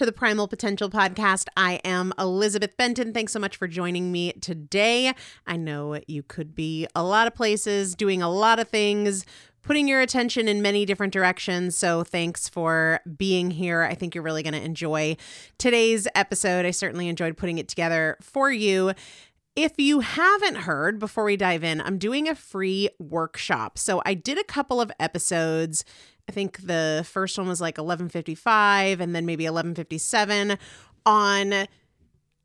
to the Primal Potential Podcast. I am Elizabeth Benton. Thanks so much for joining me today. I know you could be a lot of places, doing a lot of things, putting your attention in many different directions. So thanks for being here. I think you're really going to enjoy today's episode. I certainly enjoyed putting it together for you. If you haven't heard, before we dive in, I'm doing a free workshop. So I did a couple of episodes I think the first one was like 1155 and then maybe 1157 on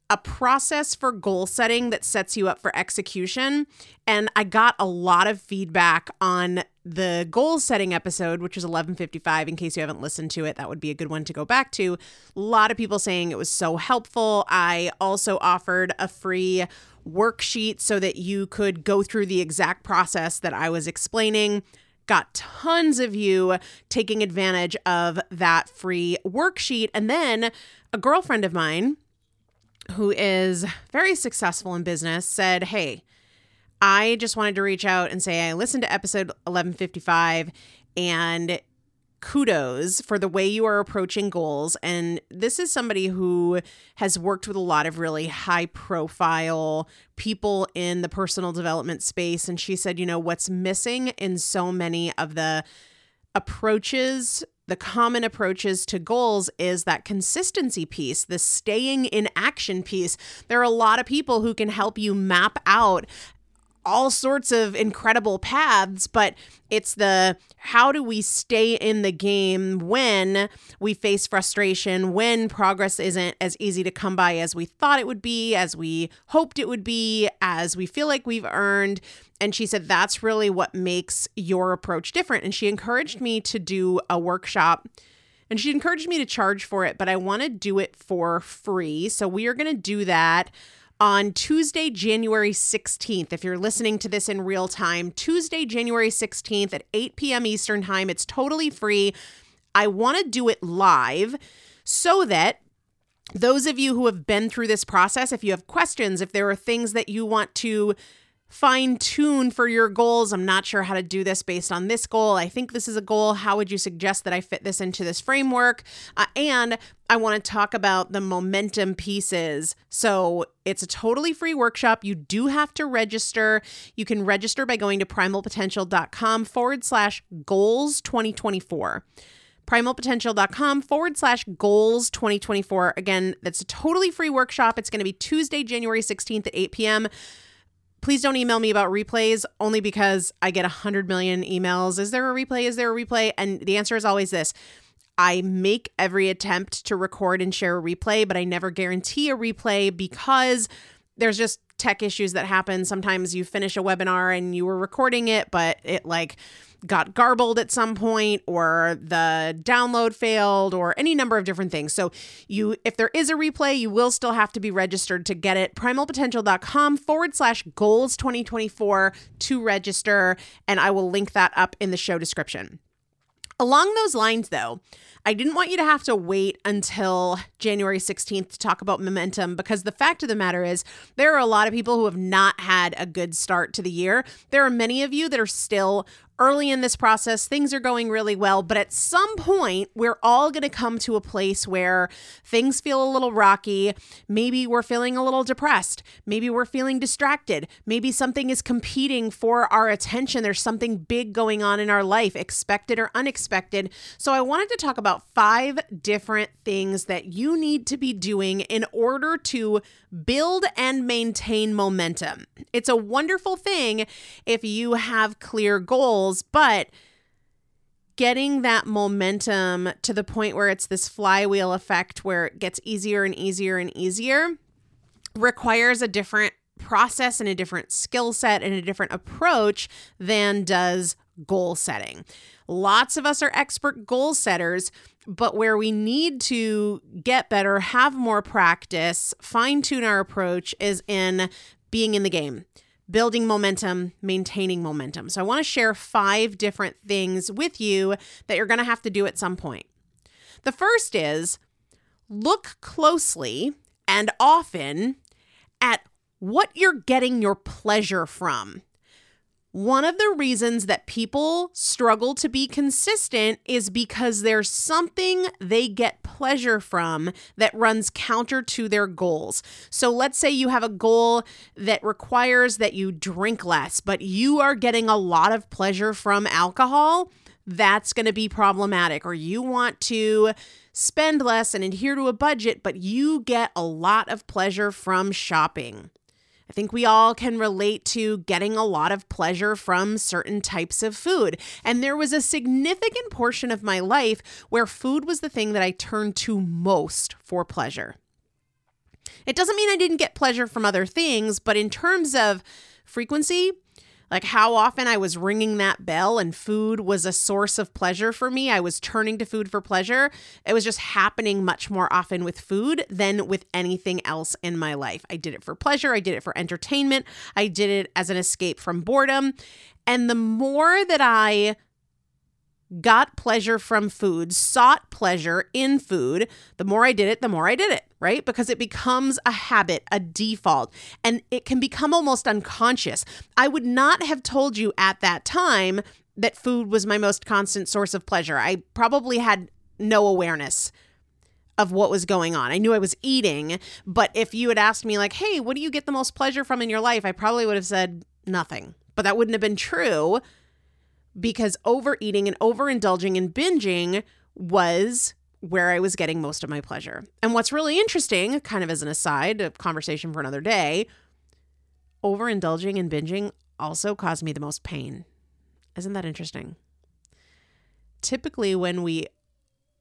a process for goal setting that sets you up for execution. And I got a lot of feedback on the goal setting episode, which is 1155. In case you haven't listened to it, that would be a good one to go back to. A lot of people saying it was so helpful. I also offered a free worksheet so that you could go through the exact process that I was explaining got tons of you taking advantage of that free worksheet. And then a girlfriend of mine who is very successful in business, said, Hey, I just wanted to reach out and say I listened to episode 1155 and kudos for the way you are approaching goals. And this is somebody who has worked with a lot of really high profile people in the personal development space. And she said, you know, what's missing in so many of the approaches the common approaches to goals is that consistency piece, the staying in action piece. There are a lot of people who can help you map out all sorts of incredible paths, but it's the how do we stay in the game when we face frustration, when progress isn't as easy to come by as we thought it would be, as we hoped it would be, as we feel like we've earned. And she said that's really what makes your approach different. And she encouraged me to do a workshop. And she encouraged me to charge for it, but I want to do it for free. So we are going to do that on Tuesday, January 16th. If you're listening to this in real time, Tuesday, January 16th at 8 p.m. Eastern Time. It's totally free. I want to do it live so that those of you who have been through this process, if you have questions, if there are things that you want to fine tune for your goals. I'm not sure how to do this based on this goal. I think this is a goal. How would you suggest that I fit this into this framework? Uh, and I want to talk about the momentum pieces. So it's a totally free workshop. You do have to register. You can register by going to primalpotential.com forward slash goals 2024 primalpotential.com forward slash goals 2024. Again, that's a totally free workshop. It's going to be Tuesday, January 16th at 8 p.m. Please don't email me about replays only because I get a 100 million emails. Is there a replay? Is there a replay? And the answer is always this. I make every attempt to record and share a replay, but I never guarantee a replay because there's just tech issues that happen. Sometimes you finish a webinar and you were recording it, but it like got garbled at some point or the download failed or any number of different things. So you if there is a replay, you will still have to be registered to get it. Primalpotential.com forward slash goals 2024 to register. And I will link that up in the show description. Along those lines, though, I didn't want you to have to wait until January 16th to talk about momentum because the fact of the matter is, there are a lot of people who have not had a good start to the year. There are many of you that are still early in this process, things are going really well, but at some point, we're all going to come to a place where things feel a little rocky. Maybe we're feeling a little depressed. Maybe we're feeling distracted. Maybe something is competing for our attention. There's something big going on in our life, expected or unexpected. So, I wanted to talk about five different things that you need to be doing in order to build and maintain momentum. It's a wonderful thing if you have clear goals, but getting that momentum to the point where it's this flywheel effect where it gets easier and easier and easier requires a different process and a different skill set and a different approach than does goal setting. Lots of us are expert goal setters, but where we need to get better, have more practice, fine tune our approach is in being in the game, building momentum, maintaining momentum. So I want to share five different things with you that you're going to have to do at some point. The first is look closely and often at what you're getting your pleasure from. One of the reasons that people struggle to be consistent is because there's something they get pleasure from that runs counter to their goals. So let's say you have a goal that requires that you drink less, but you are getting a lot of pleasure from alcohol. That's going to be problematic. Or you want to spend less and adhere to a budget, but you get a lot of pleasure from shopping. I think we all can relate to getting a lot of pleasure from certain types of food. And there was a significant portion of my life where food was the thing that I turned to most for pleasure. It doesn't mean I didn't get pleasure from other things, but in terms of frequency, like how often I was ringing that bell and food was a source of pleasure for me. I was turning to food for pleasure. It was just happening much more often with food than with anything else in my life. I did it for pleasure, I did it for entertainment, I did it as an escape from boredom. And the more that I got pleasure from food, sought pleasure in food, the more I did it, the more I did it, right? Because it becomes a habit, a default, and it can become almost unconscious. I would not have told you at that time that food was my most constant source of pleasure. I probably had no awareness of what was going on. I knew I was eating, but if you had asked me, like, hey, what do you get the most pleasure from in your life? I probably would have said nothing. But that wouldn't have been true because overeating and overindulging and binging was where I was getting most of my pleasure. And what's really interesting, kind of as an aside, a conversation for another day, overindulging and binging also caused me the most pain. Isn't that interesting? Typically, when we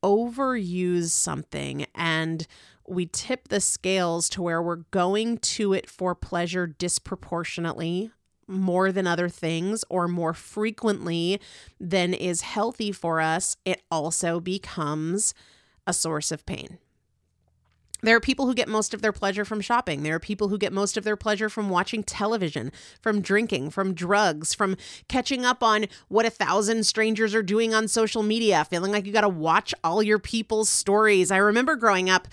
overuse something and we tip the scales to where we're going to it for pleasure disproportionately more than other things or more frequently than is healthy for us, it also becomes a source of pain. There are people who get most of their pleasure from shopping. There are people who get most of their pleasure from watching television, from drinking, from drugs, from catching up on what a thousand strangers are doing on social media, feeling like you got to watch all your people's stories. I remember growing up,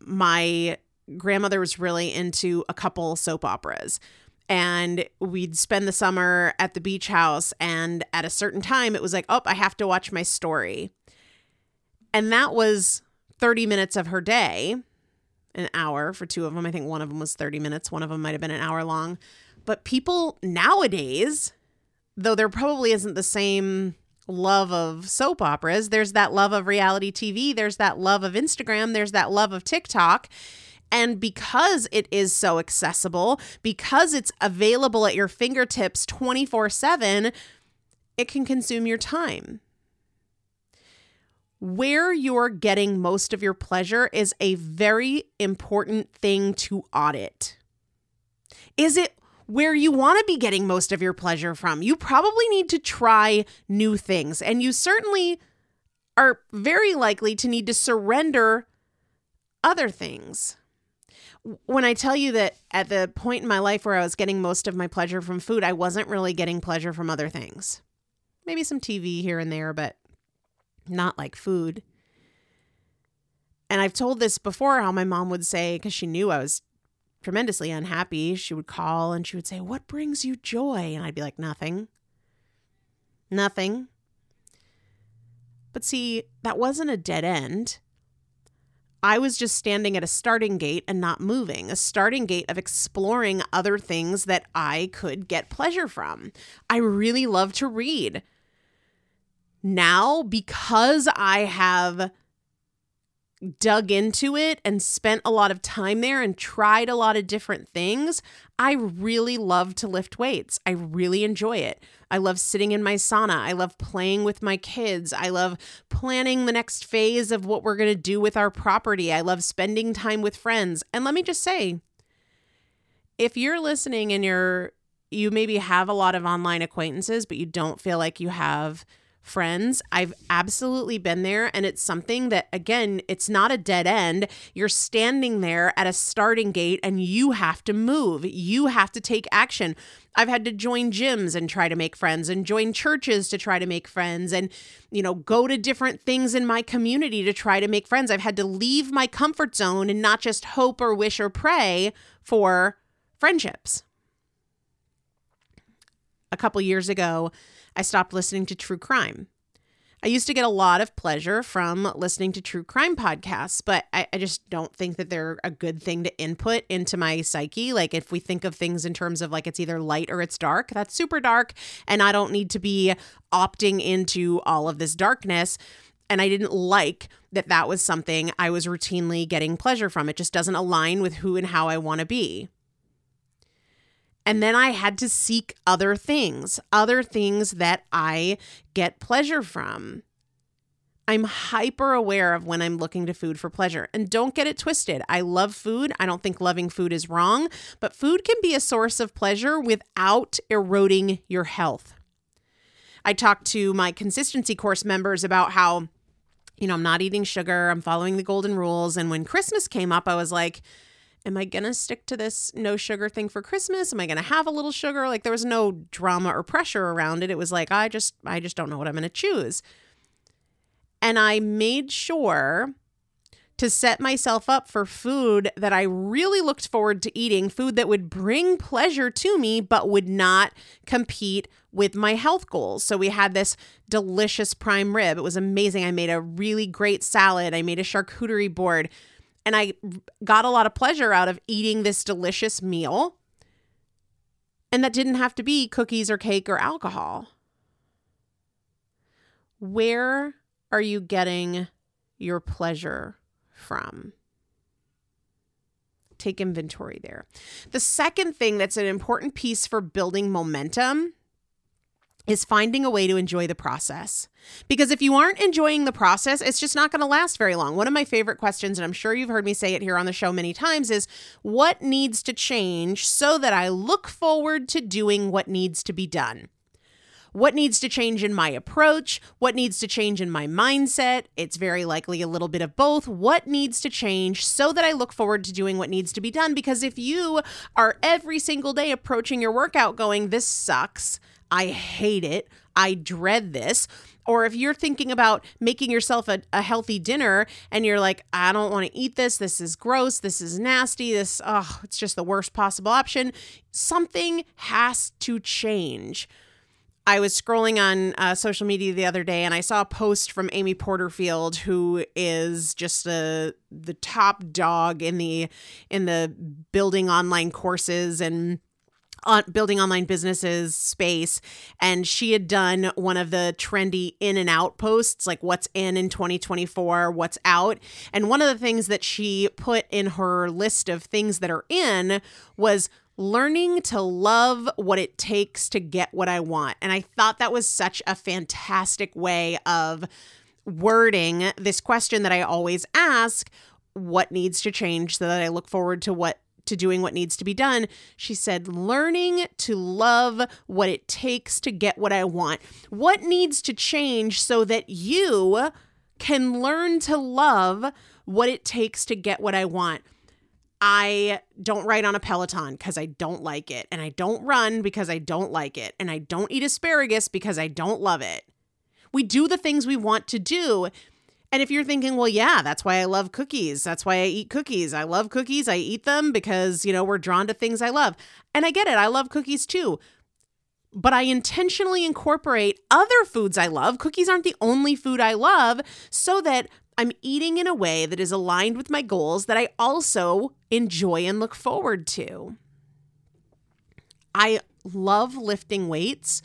my grandmother was really into a couple soap operas and we'd spend the summer at the beach house and at a certain time it was like oh i have to watch my story. And that was 30 minutes of her day an hour for two of them i think one of them was 30 minutes. One of them might have been an hour long. But people nowadays though there probably isn't the same love of soap operas there's that love of reality tv there's that love of instagram there's that love of tiktok and because it is so accessible, because it's available at your fingertips 24 7, it can consume your time. Where you're getting most of your pleasure is a very important thing to audit. Is it where you want to be getting most of your pleasure from? You probably need to try new things, and you certainly are very likely to need to surrender other things when I tell you that at the point in my life where I was getting most of my pleasure from food, I wasn't really getting pleasure from other things. Maybe some TV here and there, but not like food. And I've told this before how my mom would say, because she knew I was tremendously unhappy, she would call and she would say, What brings you joy? And I'd be like, Nothing. Nothing. But see, that wasn't a dead end. I was just standing at a starting gate and not moving, a starting gate of exploring other things that I could get pleasure from. I really love to read. Now, because I have dug into it and spent a lot of time there and tried a lot of different things, I really love to lift weights. I really enjoy it. I love sitting in my sauna. I love playing with my kids. I love planning the next phase of what we're going to do with our property. I love spending time with friends. And let me just say, if you're listening and you're you maybe have a lot of online acquaintances, but you don't feel like you have friends. I've absolutely been there. And it's something that, again, it's not a dead end. You're standing there at a starting gate and you have to move, you have to take action. I've had to join gyms and try to make friends and join churches to try to make friends and, you know, go to different things in my community to try to make friends. I've had to leave my comfort zone and not just hope or wish or pray for friendships. A couple years ago, I stopped listening to true crime. I used to get a lot of pleasure from listening to true crime podcasts, but I, I, just don't think that they're a good thing to input into my psyche. Like, if we think of things in terms of like it's either light or it's dark, that's super dark. And I don't need to be opting into all of this darkness. And I didn't like that that was something I was routinely getting pleasure from. It just doesn't align with who and how I want to be. And then I had to seek other things, other things that I get pleasure from. I'm hyper aware of when I'm looking to food for pleasure. And don't get it twisted. I love food. I don't think loving food is wrong, but food can be a source of pleasure without eroding your health. I talked to my consistency course members about how, you know, I'm not eating sugar, I'm following the golden rules. And when Christmas came up, I was like, am I going to stick to this no sugar thing for Christmas? Am I going to have a little sugar? Like there was no drama or pressure around it. It was like I just I just don't know what I'm going to choose. And I made sure to set myself up for food that I really looked forward to eating, food that would bring pleasure to me, but would not compete with my health goals. So we had this delicious prime rib. It was amazing. I made a really great salad. I made a charcuterie board, and I got a lot of pleasure out of eating this delicious meal. And that didn't have to be cookies or cake or alcohol. Where are you getting your pleasure from? Take inventory there. The second thing that's an important piece for building momentum is finding a way to enjoy the process. Because if you aren't enjoying the process, it's just not going to last very long. One of my favorite questions, and I'm sure you've heard me say it here on the show many times, is what needs to change so that I look forward to doing what needs to be done? what needs to change in my approach, what needs to change in my mindset. It's very likely a little bit of both. What needs to change so that I look forward to doing what needs to be done? Because if you are every single day approaching your workout going, this sucks, I hate it, I dread this. Or if you're thinking about making yourself a, a healthy dinner and you're like, I don't want to eat this, this is gross, this is nasty, this, oh, it's just the worst possible option, something has to change. I was scrolling on uh, social media the other day and I saw a post from Amy Porterfield, who is just the the top dog in the in the building online courses and on building online businesses space and she had done one of the trendy in and out posts like what's in in 2024 what's out and one of the things that she put in her list of things that are in was learning to love what it takes to get what I want. And I thought that was such a fantastic way of wording this question that I always ask what needs to change so that I look forward to what to doing what needs to be done. She said, learning to love what it takes to get what I want. What needs to change so that you can learn to love what it takes to get what I want? I don't ride on a Peloton because I don't like it. And I don't run because I don't like it. And I don't eat asparagus because I don't love it. We do the things we want to do. And if you're thinking, well, yeah, that's why I love cookies. That's why I eat cookies. I love cookies. I eat them because, you know, we're drawn to things I love. And I get it. I love cookies too. But I intentionally incorporate other foods I love. Cookies aren't the only food I love so that I'm eating in a way that is aligned with my goals that I also enjoy and look forward to. I love lifting weights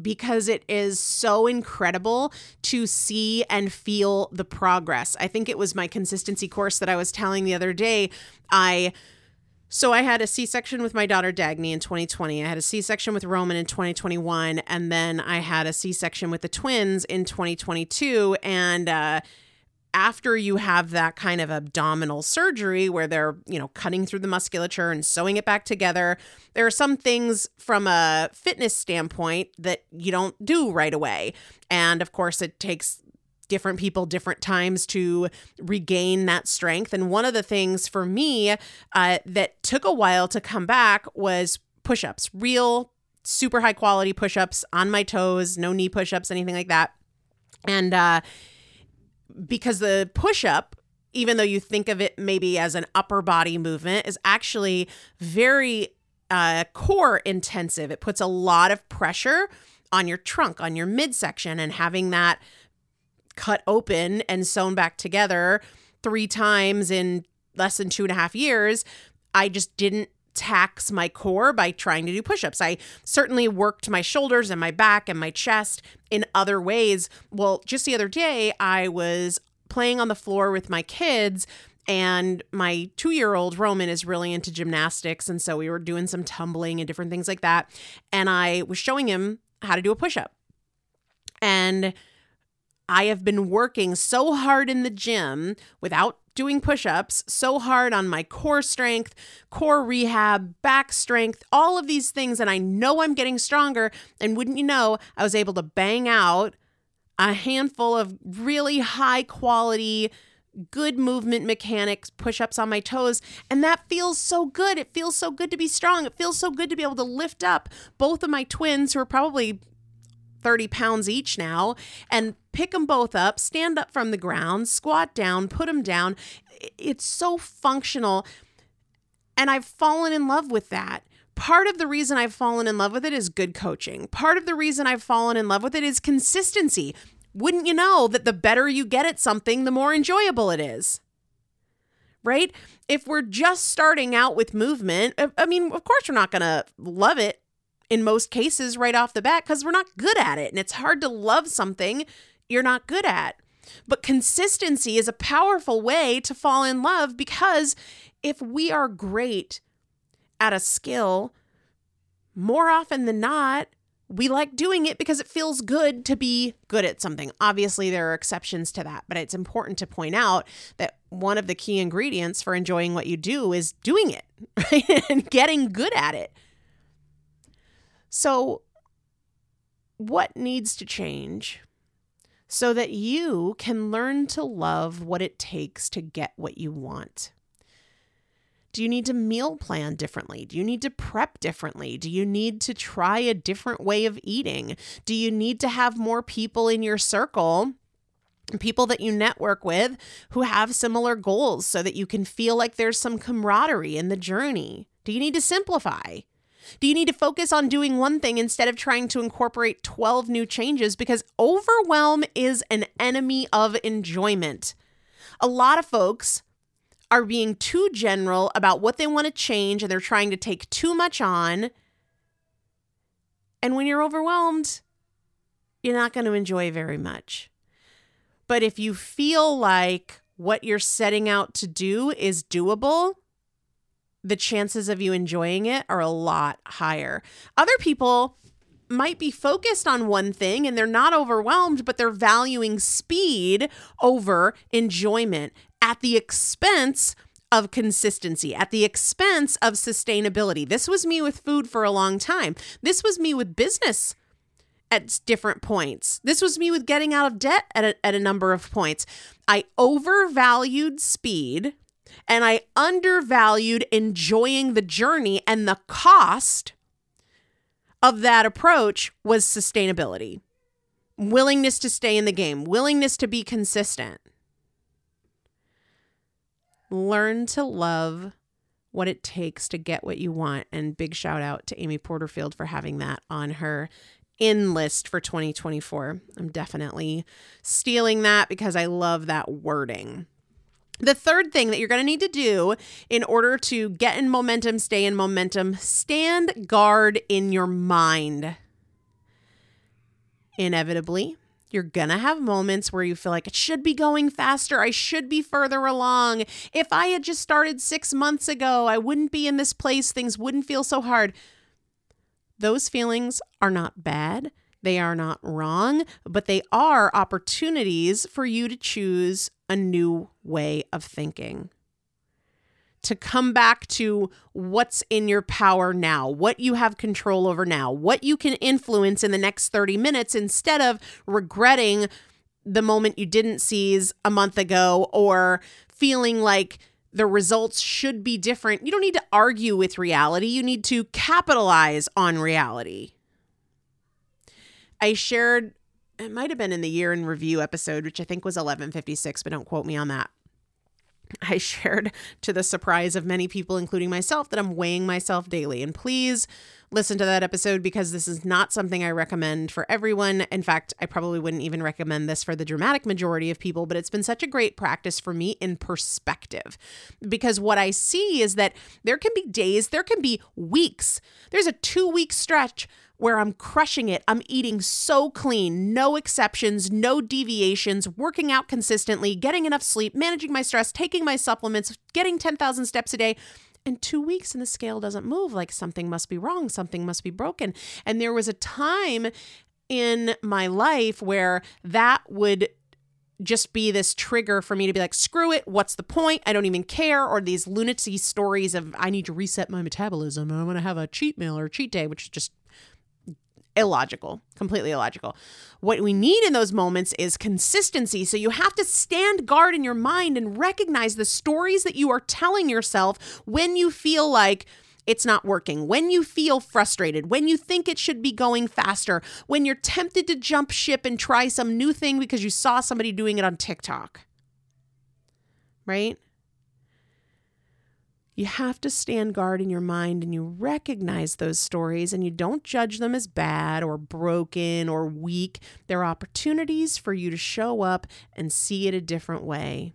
because it is so incredible to see and feel the progress. I think it was my consistency course that I was telling the other day. I so I had a C-section with my daughter Dagny in 2020. I had a C-section with Roman in 2021 and then I had a C-section with the twins in 2022 and uh after you have that kind of abdominal surgery where they're, you know, cutting through the musculature and sewing it back together, there are some things from a fitness standpoint that you don't do right away. And of course, it takes different people different times to regain that strength. And one of the things for me uh, that took a while to come back was push ups, real super high quality push ups on my toes, no knee push ups, anything like that. And, uh, because the push up even though you think of it maybe as an upper body movement is actually very uh, core intensive. It puts a lot of pressure on your trunk on your midsection and having that cut open and sewn back together three times in less than two and a half years i just didn't tax my core by trying to do push ups. I certainly worked my shoulders and my back and my chest in other ways. Well, just the other day, I was playing on the floor with my kids. And my two year old Roman is really into gymnastics. And so we were doing some tumbling and different things like that. And I was showing him how to do a push up. And I have been working so hard in the gym without doing push ups, so hard on my core strength, core rehab, back strength, all of these things. And I know I'm getting stronger. And wouldn't you know, I was able to bang out a handful of really high quality good movement mechanics, push ups on my toes. And that feels so good. It feels so good to be strong. It feels so good to be able to lift up both of my twins, who are probably 30 pounds each now, and pick them both up, stand up from the ground, squat down, put them down. It's so functional. And I've fallen in love with that. Part of the reason I've fallen in love with it is good coaching. Part of the reason I've fallen in love with it is consistency wouldn't you know that the better you get at something, the more enjoyable it is? Right? If we're just starting out with movement, uh, I mean, of course, we're not going to love it in most cases right off the bat because we're not good at it. And it's hard to love something you're not good at. But consistency is a powerful way to fall in love because if we are great at a skill, more often than not, we like doing it because it feels good to be good at something. Obviously, there are exceptions to that, but it's important to point out that one of the key ingredients for enjoying what you do is doing it right? and getting good at it. So, what needs to change so that you can learn to love what it takes to get what you want? Do you need to meal plan differently? Do you need to prep differently? Do you need to try a different way of eating? Do you need to have more people in your circle? People that you network with who have similar goals so that you can feel like there's some camaraderie in the journey? Do you need to simplify? Do you need to focus on doing one thing instead of trying to incorporate 12 new changes? Because overwhelm is an enemy of enjoyment. A lot of folks are being too general about what they want to change and they're trying to take too much on. And when you're overwhelmed, you're not going to enjoy very much. But if you feel like what you're setting out to do is doable, the chances of you enjoying it are a lot higher. Other people might be focused on one thing and they're not overwhelmed, but they're valuing speed over enjoyment at the expense of consistency, at the expense of sustainability. This was me with food for a long time. This was me with business at different points. This was me with getting out of debt at a, at a number of points. I overvalued speed and I undervalued enjoying the journey, and the cost of that approach was sustainability, willingness to stay in the game, willingness to be consistent learn to love what it takes to get what you want. And big shout out to Amy Porterfield for having that on her in list for 2024. I'm definitely stealing that because I love that wording. The third thing that you're going to need to do in order to get in momentum, stay in momentum, stand guard in your mind. Inevitably, you're gonna have moments where you feel like it should be going faster. I should be further along. If I had just started six months ago, I wouldn't be in this place. Things wouldn't feel so hard. Those feelings are not bad. They are not wrong, but they are opportunities for you to choose a new way of thinking to come back to what's in your power now, what you have control over now, what you can influence in the next 30 minutes instead of regretting the moment you didn't seize a month ago or feeling like the results should be different. You don't need to argue with reality, you need to capitalize on reality. I shared it might have been in the year in review episode, which I think was 1156, but don't quote me on that. I shared to the surprise of many people, including myself, that I'm weighing myself daily. And please listen to that episode because this is not something I recommend for everyone. In fact, I probably wouldn't even recommend this for the dramatic majority of people, but it's been such a great practice for me in perspective. Because what I see is that there can be days, there can be weeks, there's a two week stretch where I'm crushing it. I'm eating so clean, no exceptions, no deviations, working out consistently, getting enough sleep, managing my stress, taking my supplements, getting 10,000 steps a day. And two weeks and the scale doesn't move, like something must be wrong, something must be broken. And there was a time in my life where that would just be this trigger for me to be like, screw it, what's the point? I don't even care. Or these lunacy stories of I need to reset my metabolism and I want to have a cheat meal or cheat day, which is just illogical, completely illogical. What we need in those moments is consistency. So you have to stand guard in your mind and recognize the stories that you are telling yourself when you feel like it's not working, when you feel frustrated, when you think it should be going faster, when you're tempted to jump ship and try some new thing because you saw somebody doing it on TikTok. Right? You have to stand guard in your mind and you recognize those stories and you don't judge them as bad or broken or weak. They're opportunities for you to show up and see it a different way.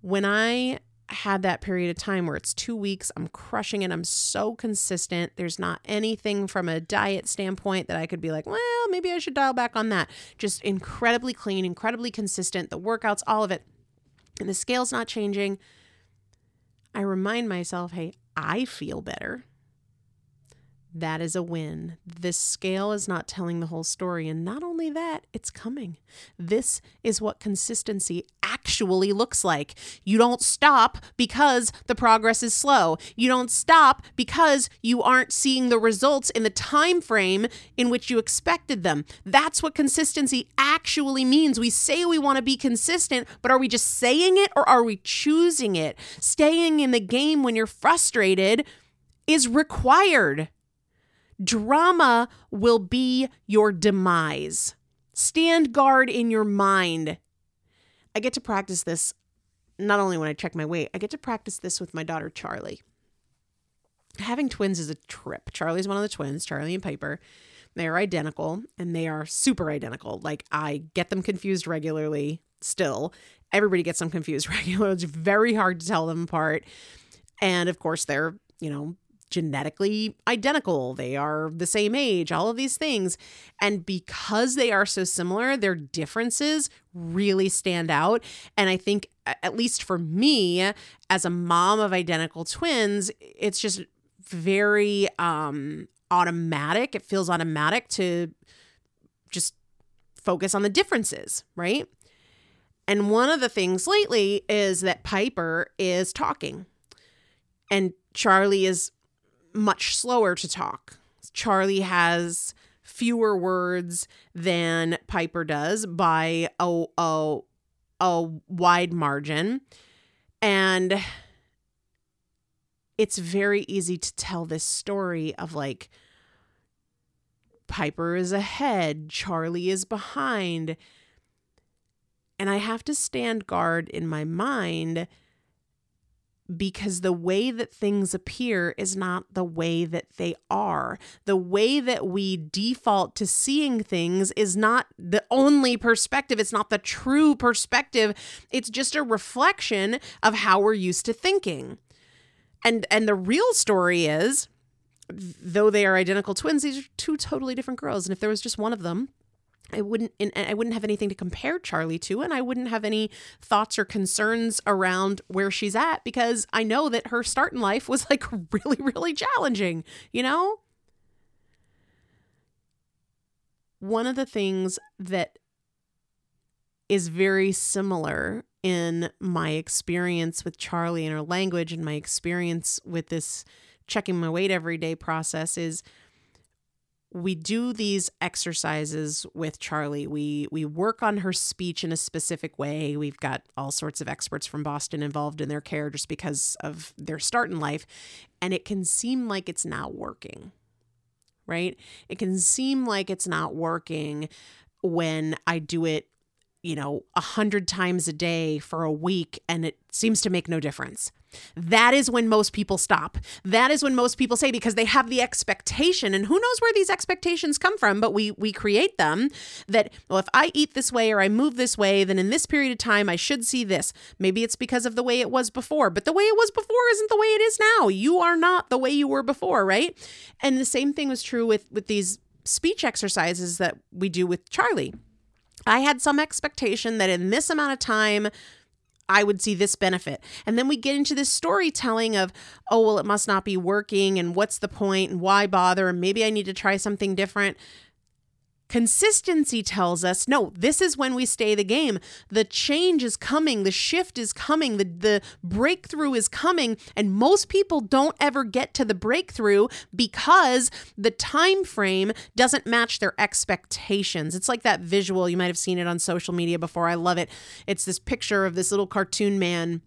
When I had that period of time where it's two weeks, I'm crushing it. I'm so consistent. There's not anything from a diet standpoint that I could be like, well, maybe I should dial back on that. Just incredibly clean, incredibly consistent. The workouts, all of it. And the scale's not changing. I remind myself, hey, I feel better. That is a win. This scale is not telling the whole story. And not only that, it's coming. This is what consistency actually looks like. You don't stop because the progress is slow. You don't stop because you aren't seeing the results in the time frame in which you expected them. That's what consistency actually means. We say we want to be consistent, but are we just saying it or are we choosing it? Staying in the game when you're frustrated is required. Drama will be your demise. Stand guard in your mind. I get to practice this not only when I check my weight, I get to practice this with my daughter, Charlie. Having twins is a trip. Charlie's one of the twins, Charlie and Piper. They are identical and they are super identical. Like, I get them confused regularly still. Everybody gets them confused regularly. It's very hard to tell them apart. And of course, they're, you know, genetically identical. They are the same age, all of these things. And because they are so similar, their differences really stand out. And I think, at least for me, as a mom of identical twins, it's just very um, automatic. It feels automatic to just focus on the differences, right? And one of the things lately is that Piper is talking and Charlie is much slower to talk. Charlie has fewer words than Piper does by a, a, a wide margin. And it's very easy to tell this story of like Piper is ahead, Charlie is behind. And I have to stand guard in my mind because the way that things appear is not the way that they are. The way that we default to seeing things is not the only perspective, it's not the true perspective. It's just a reflection of how we're used to thinking. And and the real story is though they are identical twins, these are two totally different girls and if there was just one of them I wouldn't and I wouldn't have anything to compare Charlie to and I wouldn't have any thoughts or concerns around where she's at because I know that her start in life was like really really challenging, you know? One of the things that is very similar in my experience with Charlie and her language and my experience with this checking my weight every day process is we do these exercises with Charlie. We we work on her speech in a specific way. We've got all sorts of experts from Boston involved in their care just because of their start in life, and it can seem like it's not working. Right? It can seem like it's not working when I do it, you know, a hundred times a day for a week and it seems to make no difference. That is when most people stop. That is when most people say because they have the expectation and who knows where these expectations come from, but we we create them that well if I eat this way or I move this way, then in this period of time I should see this. Maybe it's because of the way it was before, but the way it was before isn't the way it is now. You are not the way you were before, right? And the same thing was true with with these speech exercises that we do with Charlie. I had some expectation that in this amount of time I would see this benefit. And then we get into this storytelling of, oh, well, it must not be working and what's the point and why bother and maybe I need to try something different. Consistency tells us no, this is when we stay the game. The change is coming, the shift is coming, the, the breakthrough is coming. And most people don't ever get to the breakthrough because the time frame doesn't match their expectations. It's like that visual. You might have seen it on social media before. I love it. It's this picture of this little cartoon man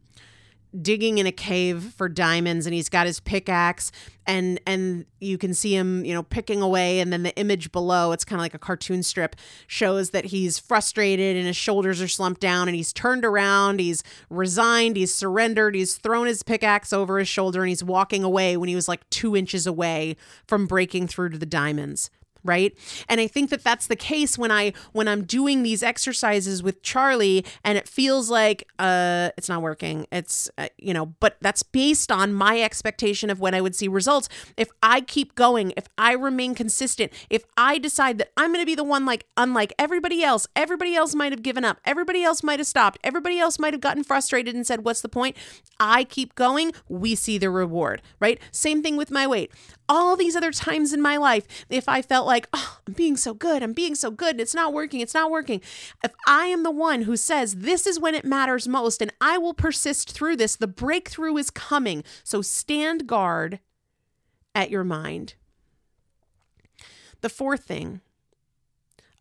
digging in a cave for diamonds and he's got his pickaxe and and you can see him you know picking away and then the image below it's kind of like a cartoon strip shows that he's frustrated and his shoulders are slumped down and he's turned around he's resigned he's surrendered he's thrown his pickaxe over his shoulder and he's walking away when he was like two inches away from breaking through to the diamonds right? And i think that that's the case when i when i'm doing these exercises with charlie and it feels like uh it's not working. It's uh, you know but that's based on my expectation of when i would see results. If i keep going if i remain consistent if i decide that i'm going to be the one like unlike everybody else everybody else might have given up everybody else might have stopped everybody else might have gotten frustrated and said what's the point? I keep going we see the reward right? Same thing with my weight. All these other times in my life, if I felt like, oh, I'm being so good, I'm being so good, it's not working, it's not working. If I am the one who says this is when it matters most and I will persist through this, the breakthrough is coming. So stand guard at your mind. The fourth thing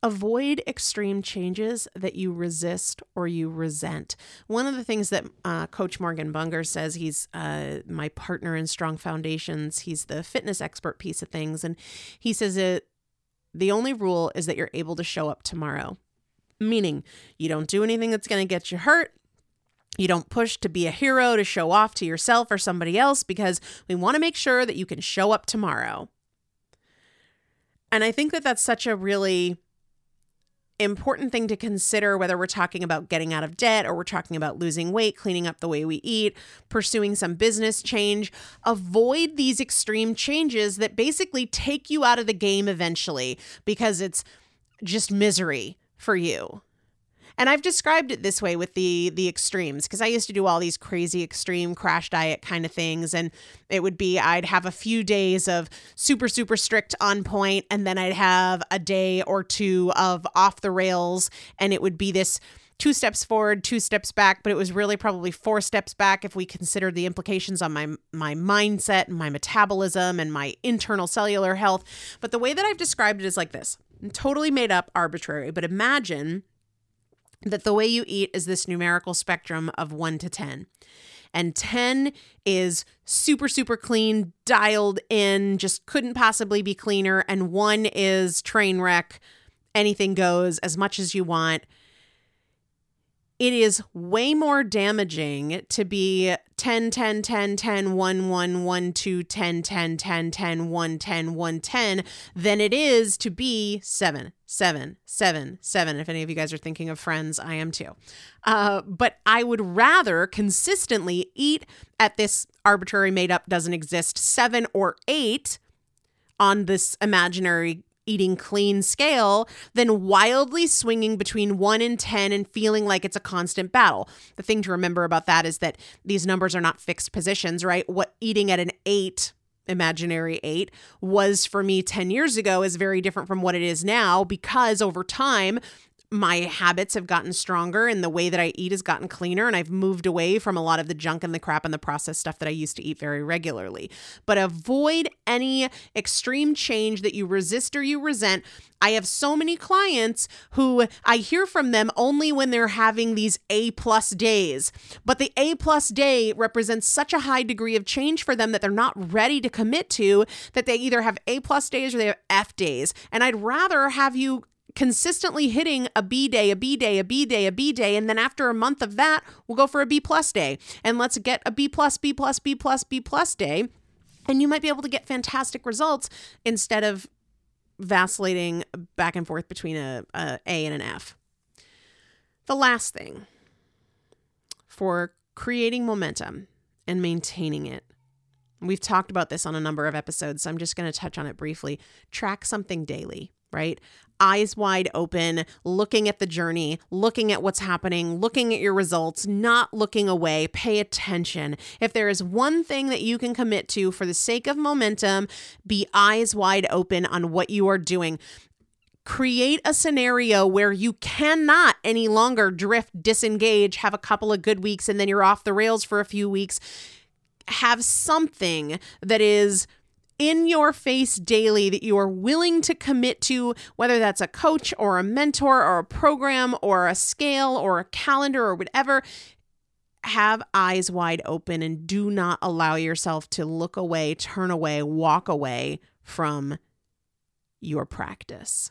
avoid extreme changes that you resist or you resent. One of the things that uh, Coach Morgan Bunger says, he's uh, my partner in Strong Foundations, he's the fitness expert piece of things. And he says it, the only rule is that you're able to show up tomorrow, meaning you don't do anything that's going to get you hurt. You don't push to be a hero to show off to yourself or somebody else because we want to make sure that you can show up tomorrow. And I think that that's such a really important thing to consider whether we're talking about getting out of debt or we're talking about losing weight, cleaning up the way we eat, pursuing some business change. Avoid these extreme changes that basically take you out of the game eventually because it's just misery for you. And I've described it this way with the the extremes because I used to do all these crazy extreme crash diet kind of things and it would be I'd have a few days of super super strict on point and then I'd have a day or two of off the rails and it would be this two steps forward, two steps back, but it was really probably four steps back if we considered the implications on my my mindset and my metabolism and my internal cellular health. But the way that I've described it is like this. Totally made up arbitrary, but imagine that the way you eat is this numerical spectrum of 1 to 10. And 10 is super, super clean, dialed in, just couldn't possibly be cleaner. And 1 is train wreck, anything goes, as much as you want it is way more damaging to be 10 10 10 10 1 1 1 2 10 10 10 10 1 10 1 10 than it is to be 7 7 7 7 if any of you guys are thinking of friends i am too. Uh, but i would rather consistently eat at this arbitrary made up doesn't exist 7 or 8 on this imaginary eating clean scale than wildly swinging between 1 and 10 and feeling like it's a constant battle. The thing to remember about that is that these numbers are not fixed positions, right? What eating at an 8 imaginary 8 was for me 10 years ago is very different from what it is now because over time my habits have gotten stronger and the way that I eat has gotten cleaner and I've moved away from a lot of the junk and the crap and the processed stuff that I used to eat very regularly. But avoid any extreme change that you resist or you resent. I have so many clients who I hear from them only when they're having these A plus days. But the A plus day represents such a high degree of change for them that they're not ready to commit to that they either have A plus days or they have F days. And I'd rather have you consistently hitting a B day, a B day, a B day, a B day, and then after a month of that, we'll go for a B plus day, and let's get a B plus, B plus, B plus, B plus day, and you might be able to get fantastic results instead of vacillating back and forth between a, a A and an F. The last thing for creating momentum and maintaining it. We've talked about this on a number of episodes, so I'm just going to touch on it briefly. Track something daily right? Eyes wide open, looking at the journey, looking at what's happening, looking at your results, not looking away. Pay attention. If there is one thing that you can commit to for the sake of momentum, be eyes wide open on what you are doing create a scenario where you cannot any longer drift, disengage, have a couple of good weeks, and then you're off the rails for a few weeks. Have something that is in your face daily that you are willing to commit to, whether that's a coach or a mentor or a program or a scale or a calendar or whatever. Have eyes wide open and do not allow yourself to look away, turn away, walk away from your practice.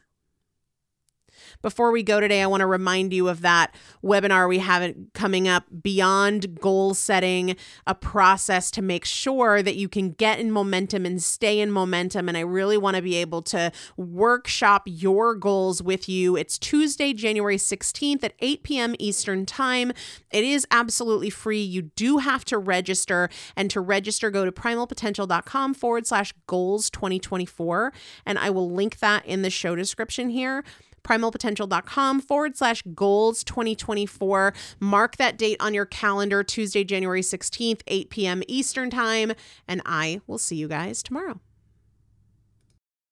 Before we go today, I want to remind you of that webinar we have coming up beyond goal setting, a process to make sure that you can get in momentum and stay in momentum. And I really want to be able to workshop your goals with you. It's Tuesday, January 16th at 8 p.m. Eastern Time. It is absolutely free. You do have to register. And to register, go to primalpotential.com forward slash goals 2024. And I will link that in the show description here primalpotential.com forward slash goals 2024. Mark that date on your calendar, Tuesday, January 16th, 8 p.m. Eastern Time, and I will see you guys tomorrow.